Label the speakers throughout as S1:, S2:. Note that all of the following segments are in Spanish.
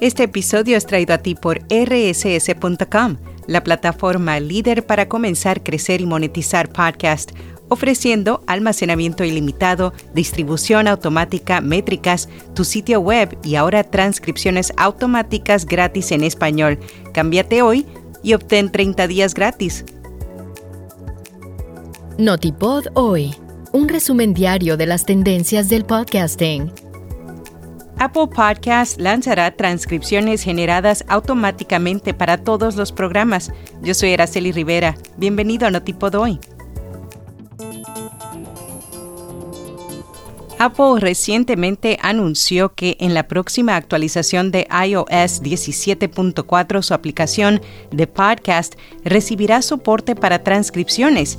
S1: Este episodio es traído a ti por rss.com, la plataforma líder para comenzar, crecer y monetizar podcast, ofreciendo almacenamiento ilimitado, distribución automática, métricas, tu sitio web y ahora transcripciones automáticas gratis en español. Cámbiate hoy y obtén 30 días gratis.
S2: Notipod hoy, un resumen diario de las tendencias del podcasting.
S1: Apple Podcast lanzará transcripciones generadas automáticamente para todos los programas. Yo soy Araceli Rivera. Bienvenido a Notipod hoy. Apple recientemente anunció que en la próxima actualización de iOS 17.4 su aplicación de podcast recibirá soporte para transcripciones.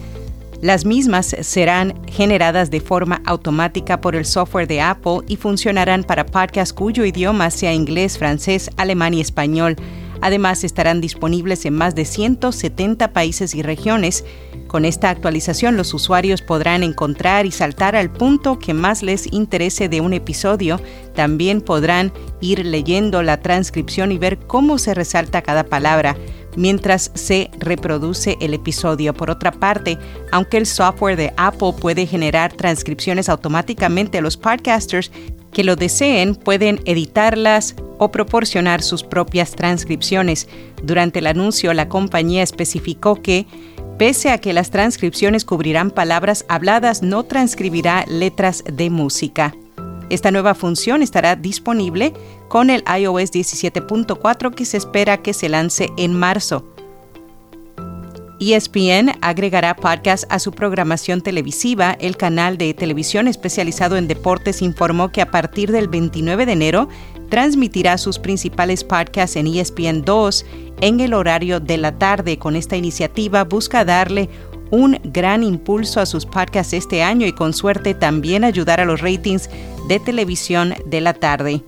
S1: Las mismas serán generadas de forma automática por el software de Apple y funcionarán para podcasts cuyo idioma sea inglés, francés, alemán y español. Además, estarán disponibles en más de 170 países y regiones. Con esta actualización, los usuarios podrán encontrar y saltar al punto que más les interese de un episodio. También podrán ir leyendo la transcripción y ver cómo se resalta cada palabra mientras se reproduce el episodio. Por otra parte, aunque el software de Apple puede generar transcripciones automáticamente los podcasters que lo deseen, pueden editarlas o proporcionar sus propias transcripciones. Durante el anuncio, la compañía especificó que Pese a que las transcripciones cubrirán palabras habladas, no transcribirá letras de música. Esta nueva función estará disponible con el iOS 17.4 que se espera que se lance en marzo. ESPN agregará podcast a su programación televisiva. El canal de televisión especializado en deportes informó que a partir del 29 de enero transmitirá sus principales podcasts en ESPN 2 en el horario de la tarde. Con esta iniciativa busca darle un gran impulso a sus podcasts este año y con suerte también ayudar a los ratings de televisión de la tarde.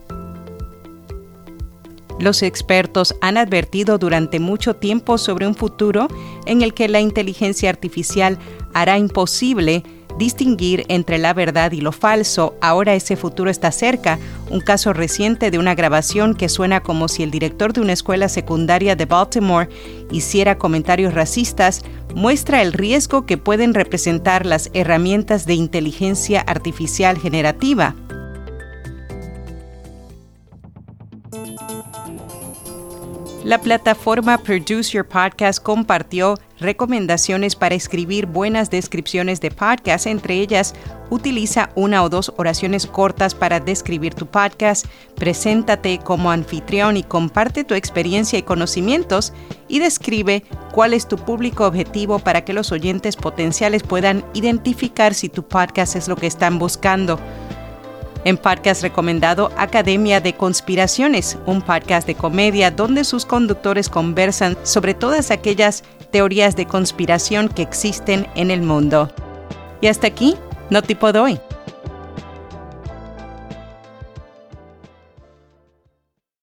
S1: Los expertos han advertido durante mucho tiempo sobre un futuro en el que la inteligencia artificial hará imposible distinguir entre la verdad y lo falso. Ahora ese futuro está cerca. Un caso reciente de una grabación que suena como si el director de una escuela secundaria de Baltimore hiciera comentarios racistas muestra el riesgo que pueden representar las herramientas de inteligencia artificial generativa. La plataforma Produce Your Podcast compartió recomendaciones para escribir buenas descripciones de podcast. Entre ellas, utiliza una o dos oraciones cortas para describir tu podcast, preséntate como anfitrión y comparte tu experiencia y conocimientos y describe cuál es tu público objetivo para que los oyentes potenciales puedan identificar si tu podcast es lo que están buscando. En podcast recomendado Academia de Conspiraciones, un podcast de comedia donde sus conductores conversan sobre todas aquellas teorías de conspiración que existen en el mundo. Y hasta aquí, no tipo hoy.